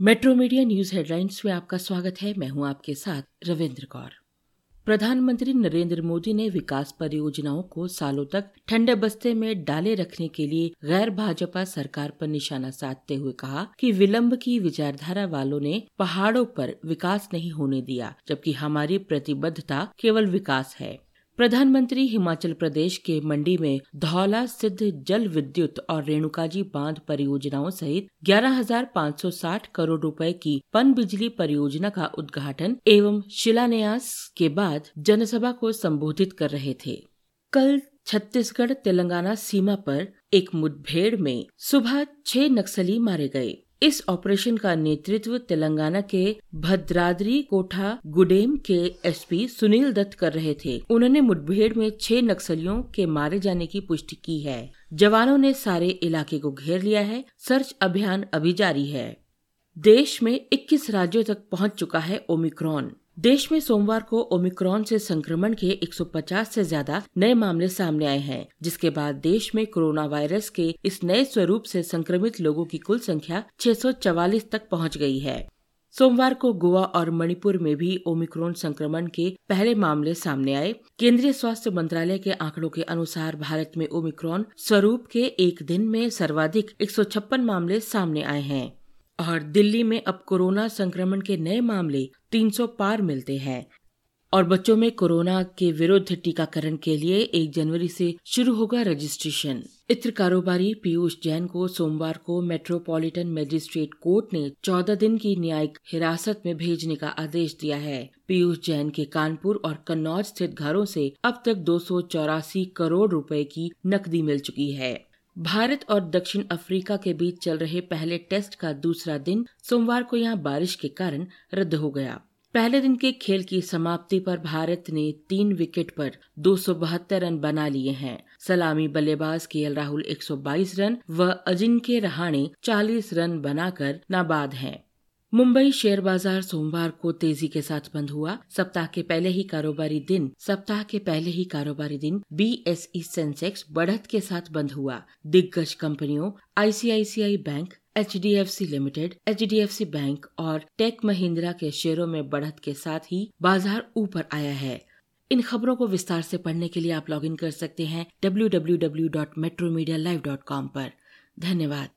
Metro media news headlines में आपका स्वागत है। मैं हूँ आपके साथ रविंद्र कौर। प्रधानमंत्री नरेंद्र मोदी ने विकास परियोजनाओं को सालों तक ठंडे बस्ते में डाले रखने के लिए गैर भाजपा सरकार पर निशाना साधते हुए कहा कि विलंब की विचारधारा वालों ने पहाड़ों पर विकास नहीं होने दिया, जबकि हमारी प्रतिबद्धता केवल विकास है। प्रधानमंत्री हिमाचल प्रदेश के मंडी में धौला सिद्ध जल विद्युत और रेणुकाजी बाँध परियोजनाओं सहित 11,560 करोड़ रुपए की पन बिजली परियोजना का उद्घाटन एवं शिलान्यास के बाद जनसभा को संबोधित कर रहे थे। कल छत्तीसगढ़ तेलंगाना सीमा पर एक मुठभेड़ में सुबह छह नक्सली मारे गए। इस ऑपरेशन का नेतृत्व तेलंगाना के भद्राद्री कोठा गुडेम के एसपी सुनील दत्त कर रहे थे। उन्होंने मुठभेड़ में छह नक्सलियों के मारे जाने की पुष्टि की है। जवानों ने सारे इलाके को घेर लिया है। सर्च अभियान अभी जारी है। देश में 21 राज्यों तक पहुँच चुका है ओमिक्रॉन। देश में सोमवार को ओमिक्रॉन से संक्रमण के 150 से ज़्यादा नए मामले सामने आए हैं, जिसके बाद देश में कोरोना वायरस के इस नए स्वरूप से संक्रमित लोगों की कुल संख्या 644 तक पहुँच गई है। सोमवार को गोवा और मणिपुर में भी ओमिक्रॉन संक्रमण के पहले मामले सामने आए। केंद्रीय स्वास्थ्य मंत्रालय के आंकड़ों के अनुसार भारत में ओमिक्रॉन स्वरूप के एक दिन में सर्वाधिक एक सौ छप्पन मामले सामने आए हैं। और दिल्ली में अब कोरोना संक्रमण के नए मामले 300 पार मिलते हैं। और बच्चों में कोरोना के विरुद्ध टीकाकरण के लिए 1 जनवरी से शुरू होगा रजिस्ट्रेशन। इत्र कारोबारी पीयूष जैन को सोमवार को मेट्रोपॉलिटन मजिस्ट्रेट कोर्ट ने 14 दिन की न्यायिक हिरासत में भेजने का आदेश दिया है। पीयूष जैन के कानपुर और कन्नौज स्थित घरों से अब तक दो सौ चौरासी करोड़ रुपए की नकदी मिल चुकी है। भारत और दक्षिण अफ्रीका के बीच चल रहे पहले टेस्ट का दूसरा दिन सोमवार को यहाँ बारिश के कारण रद्द हो गया पहले दिन के खेल की समाप्ति पर भारत ने तीन विकेट पर दो सौ बहत्तर रन बना लिए हैं सलामी बल्लेबाज के राहुल 122 रन व अजिंक्य रहाणे 40 रन बनाकर नाबाद हैं। मुंबई शेयर बाज़ार सोमवार को तेज़ी के साथ बंद हुआ। सप्ताह के पहले ही कारोबारी दिन, सप्ताह के पहले ही कारोबारी दिन बीएसई सेंसेक्स बढ़त के साथ बंद हुआ। दिग्गज कंपनियों ICICI bank H D F C limited H D F C bank और टेक महिंद्रा के शेयरों में बढ़त के साथ ही बाज़ार ऊपर आया है। इन खबरों को विस्तार से पढ़ने के लिए आप लॉगिन कर सकते हैं W W W dot metro media live dot com धन्यवाद।